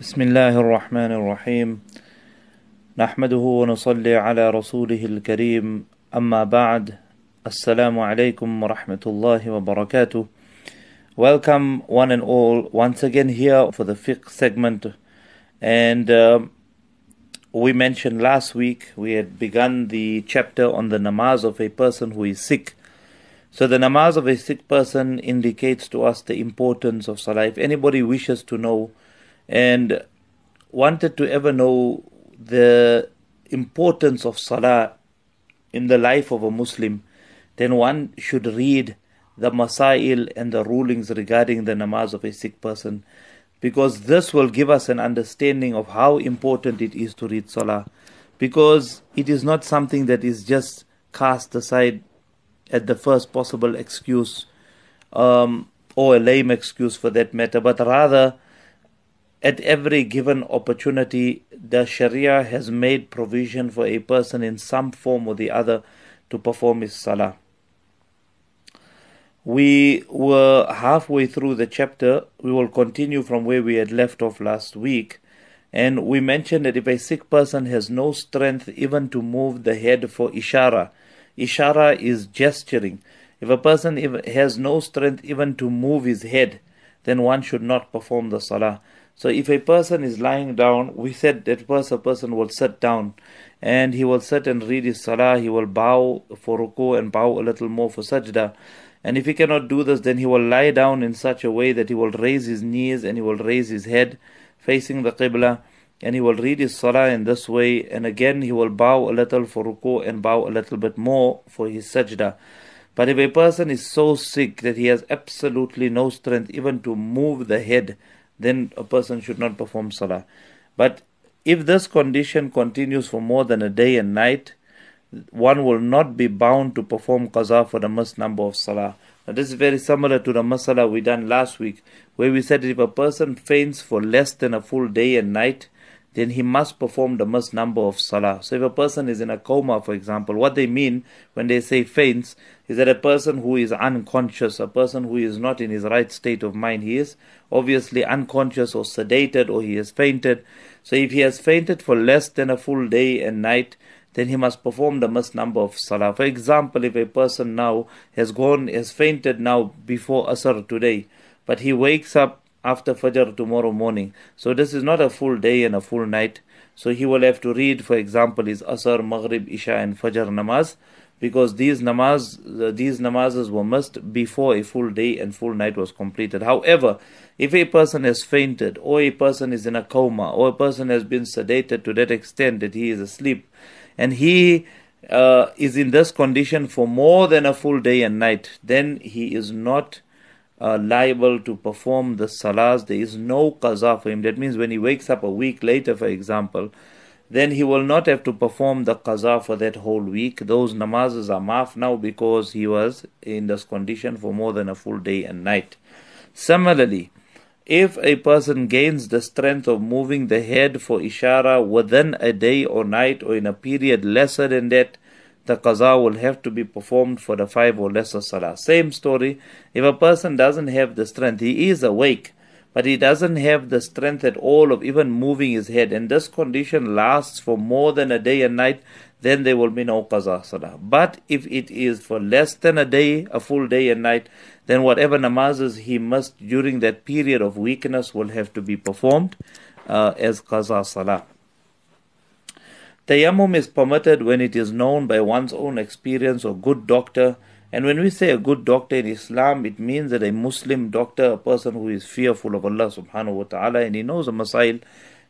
بسم الله الرحمن الرحيم نحمده ونصلي على رسوله الكريم أما بعد السلام عليكم ورحمة الله وبركاته Welcome one and all once again here for the fiqh segment and uh, we mentioned last week we had begun the chapter on the namaz of a person who is sick so the namaz of a sick person indicates to us the importance of salah if anybody wishes to know and wanted to ever know the importance of salah in the life of a Muslim, then one should read the masail and the rulings regarding the namaz of a sick person because this will give us an understanding of how important it is to read salah because it is not something that is just cast aside at the first possible excuse um, or a lame excuse for that matter but rather at every given opportunity, the Sharia has made provision for a person in some form or the other to perform his salah. We were halfway through the chapter. We will continue from where we had left off last week. And we mentioned that if a sick person has no strength even to move the head for ishara, ishara is gesturing. If a person has no strength even to move his head, then one should not perform the salah. So if a person is lying down, we said that first a person will sit down and he will sit and read his salah, he will bow for ruku and bow a little more for sajda. And if he cannot do this, then he will lie down in such a way that he will raise his knees and he will raise his head facing the qibla and he will read his salah in this way and again he will bow a little for ruku and bow a little bit more for his sajda. But if a person is so sick that he has absolutely no strength even to move the head, then a person should not perform salah. But if this condition continues for more than a day and night, one will not be bound to perform qaza for the missed number of salah. Now this is very similar to the masala we done last week, where we said if a person faints for less than a full day and night, then he must perform the missed number of salah. So if a person is in a coma, for example, what they mean when they say faints is that a person who is unconscious, a person who is not in his right state of mind, he is obviously unconscious or sedated or he has fainted. So if he has fainted for less than a full day and night, then he must perform the missed number of salah. For example, if a person now has gone, has fainted now before Asr today, but he wakes up after Fajr tomorrow morning. So this is not a full day and a full night. So he will have to read, for example, his Asr, Maghrib, Isha, and Fajr namaz, because these namaz, uh, these namazes were missed before a full day and full night was completed. However, if a person has fainted, or a person is in a coma, or a person has been sedated to that extent that he is asleep, and he uh, is in this condition for more than a full day and night, then he is not uh, liable to perform the salahs. There is no qaza for him. That means when he wakes up a week later, for example, then he will not have to perform the qaza for that whole week. Those namazes are maaf now because he was in this condition for more than a full day and night. Similarly, if a person gains the strength of moving the head for ishara within a day or night or in a period lesser than that, the qaza will have to be performed for the five or lesser salah. Same story, if a person doesn't have the strength, he is awake, but he doesn't have the strength at all of even moving his head, and this condition lasts for more than a day and night, then there will be no qaza salah. But if it is for less than a day, a full day and night, then whatever namazes he must during that period of weakness will have to be performed uh, as qaza salah. Tayammum is permitted when it is known by one's own experience or good doctor. And when we say a good doctor in Islam, it means that a Muslim doctor, a person who is fearful of Allah subhanahu wa ta'ala and he knows a masail,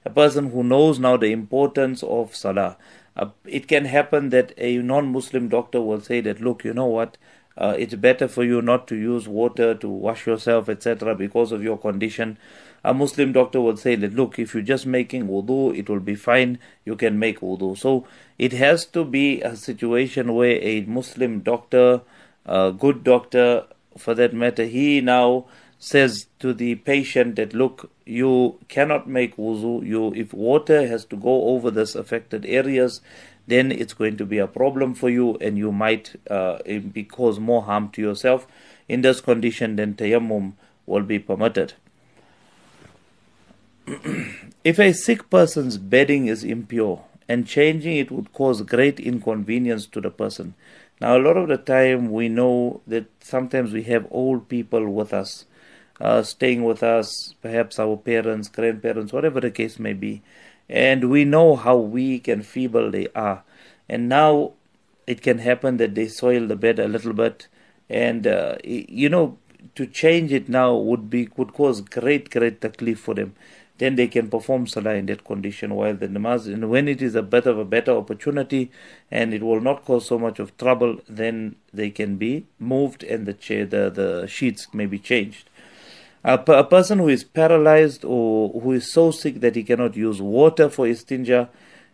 a person who knows now the importance of salah. Uh, it can happen that a non Muslim doctor will say that, look, you know what, uh, it's better for you not to use water to wash yourself, etc., because of your condition. A Muslim doctor will say that, look, if you're just making wudu, it will be fine, you can make wudu. So it has to be a situation where a Muslim doctor, a good doctor for that matter, he now says to the patient that look you cannot make wuzu you if water has to go over this affected areas then it's going to be a problem for you and you might uh, cause more harm to yourself. In this condition then tayammum will be permitted If a sick person's bedding is impure and changing it would cause great inconvenience to the person. Now, a lot of the time we know that sometimes we have old people with us, uh, staying with us, perhaps our parents, grandparents, whatever the case may be, and we know how weak and feeble they are. And now it can happen that they soil the bed a little bit, and uh, you know, to change it now would be would cause great, great taklif for them then they can perform salah in that condition while the namaz and when it is a bit of a better opportunity and it will not cause so much of trouble then they can be moved and the chair the, the sheets may be changed a, a person who is paralyzed or who is so sick that he cannot use water for istinja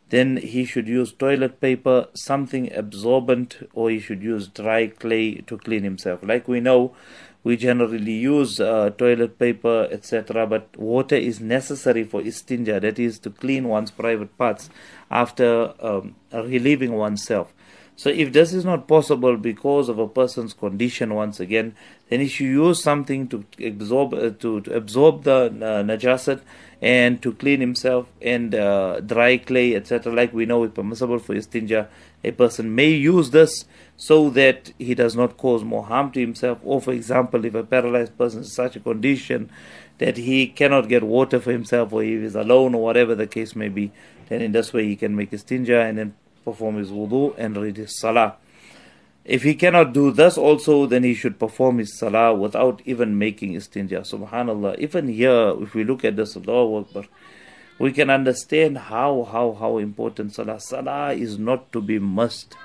then he should use toilet paper, something absorbent, or he should use dry clay to clean himself. Like we know, we generally use uh, toilet paper, etc., but water is necessary for istinja, that is to clean one's private parts after um, relieving oneself. So, if this is not possible because of a person's condition, once again, then he should use something to absorb uh, to, to absorb the uh, najasat and to clean himself and uh, dry clay, etc. Like we know, is permissible for istinja. A person may use this so that he does not cause more harm to himself. Or, for example, if a paralyzed person is in such a condition that he cannot get water for himself, or he is alone, or whatever the case may be, then in this way he can make istinja and then perform his wudu and read his salah. If he cannot do this also, then he should perform his salah without even making istinja. Subhanallah. Even here, if we look at this, Allahu Akbar, we can understand how, how, how important salah. Salah is not to be missed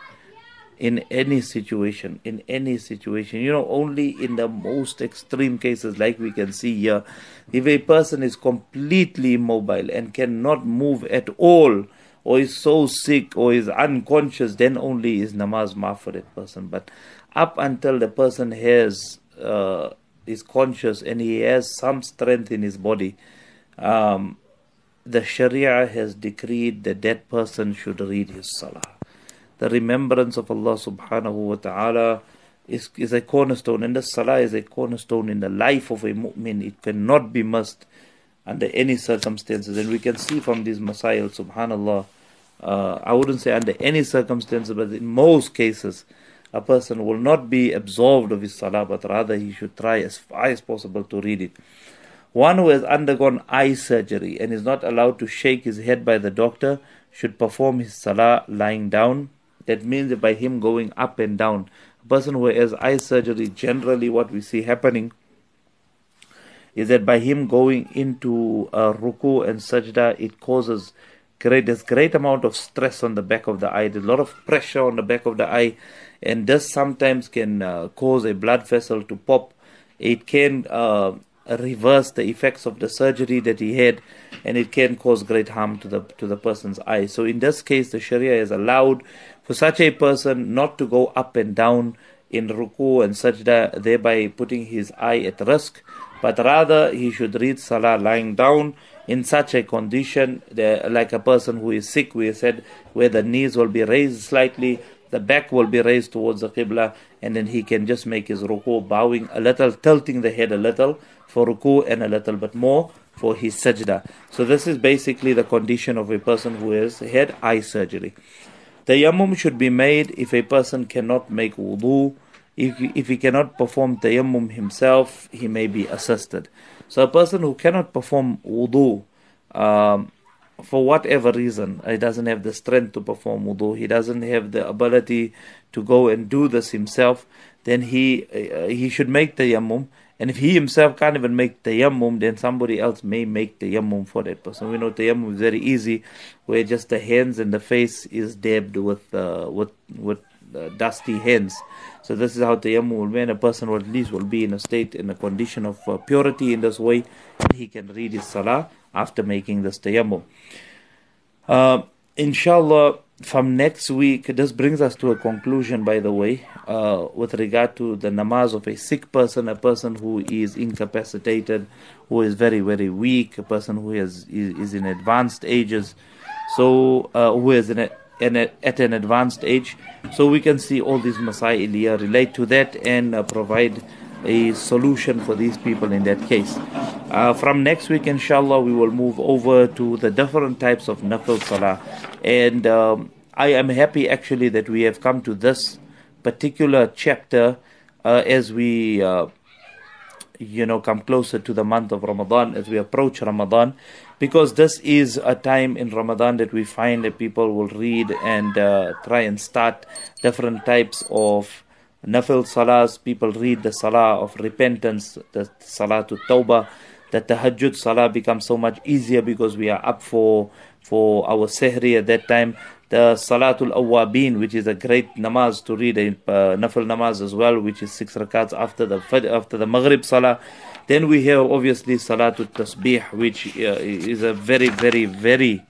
in any situation. In any situation. You know, only in the most extreme cases, like we can see here, if a person is completely immobile and cannot move at all, or is so sick or is unconscious, then only is namaz maaf for that person. But up until the person has uh, is conscious and he has some strength in his body, um, the Sharia has decreed that that person should read his salah. The remembrance of Allah subhanahu wa ta'ala is, is a cornerstone, and the salah is a cornerstone in the life of a mu'min. It cannot be missed under any circumstances. And we can see from these masail, subhanallah, uh, I wouldn't say under any circumstances, but in most cases, a person will not be absolved of his salah, but rather he should try as far as possible to read it. One who has undergone eye surgery and is not allowed to shake his head by the doctor should perform his salah lying down. That means by him going up and down. A person who has eye surgery, generally what we see happening is that by him going into ruku and sajda, it causes great there's great amount of stress on the back of the eye. There's a lot of pressure on the back of the eye, and this sometimes can uh, cause a blood vessel to pop. It can uh, reverse the effects of the surgery that he had, and it can cause great harm to the to the person's eye. So in this case, the Sharia is allowed for such a person not to go up and down in ruku and sajda, thereby putting his eye at risk but rather he should read salah lying down in such a condition, like a person who is sick, we said, where the knees will be raised slightly, the back will be raised towards the Qibla, and then he can just make his ruku, bowing a little, tilting the head a little for ruku, and a little bit more for his sajda. So this is basically the condition of a person who has had eye surgery. Tayammum should be made if a person cannot make wudu if, if he cannot perform tayammum himself, he may be assisted. So a person who cannot perform wudu, um, for whatever reason, he doesn't have the strength to perform wudu, he doesn't have the ability to go and do this himself, then he uh, he should make the tayammum. And if he himself can't even make the tayammum, then somebody else may make the tayammum for that person. We know the tayammum is very easy, where just the hands and the face is dabbed with uh, with with dusty hands. So this is how tayammum will be, and a person will at least will be in a state, in a condition of uh, purity in this way, and he can read his salah after making this tayammum. Uh, inshallah, from next week, this brings us to a conclusion, by the way, uh, with regard to the namaz of a sick person, a person who is incapacitated, who is very, very weak, a person who is, is, is in advanced ages, so uh, who is in in a, at an advanced age. So we can see all these masail relate to that and uh, provide a solution for these people in that case. Uh, from next week, inshallah, we will move over to the different types of nafil salah. And um, I am happy actually that we have come to this particular chapter uh, as we. Uh, you know, come closer to the month of Ramadan as we approach Ramadan, because this is a time in Ramadan that we find that people will read and uh, try and start different types of nafil salahs. People read the salah of repentance, the salah to tawbah. That the tahajjud salah becomes so much easier because we are up for for our sehri at that time the Salatul Awwabin, which is a great namaz to read, a uh, nafil namaz as well, which is six rakats after the after the Maghrib Salah. Then we have obviously Salatul Tasbih, which uh, is a very, very, very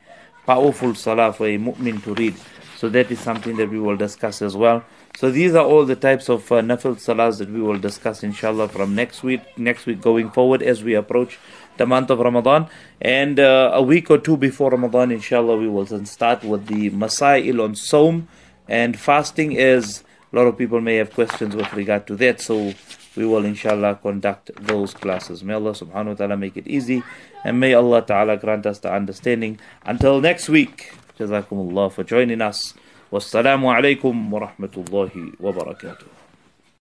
powerful salah for a mu'min to read. So that is something that we will discuss as well. So these are all the types of uh, nafil salahs that we will discuss inshallah from next week, next week going forward as we approach the month of Ramadan. And uh, a week or two before Ramadan, inshallah, we will then start with the Masail on Sawm and fasting, as a lot of people may have questions with regard to that. So we will, inshallah, conduct those classes. May Allah subhanahu wa ta'ala make it easy and may Allah ta'ala grant us the understanding. Until next week, Jazakumullah for joining us. Wassalamu alaikum wa rahmatullahi wa barakatuh.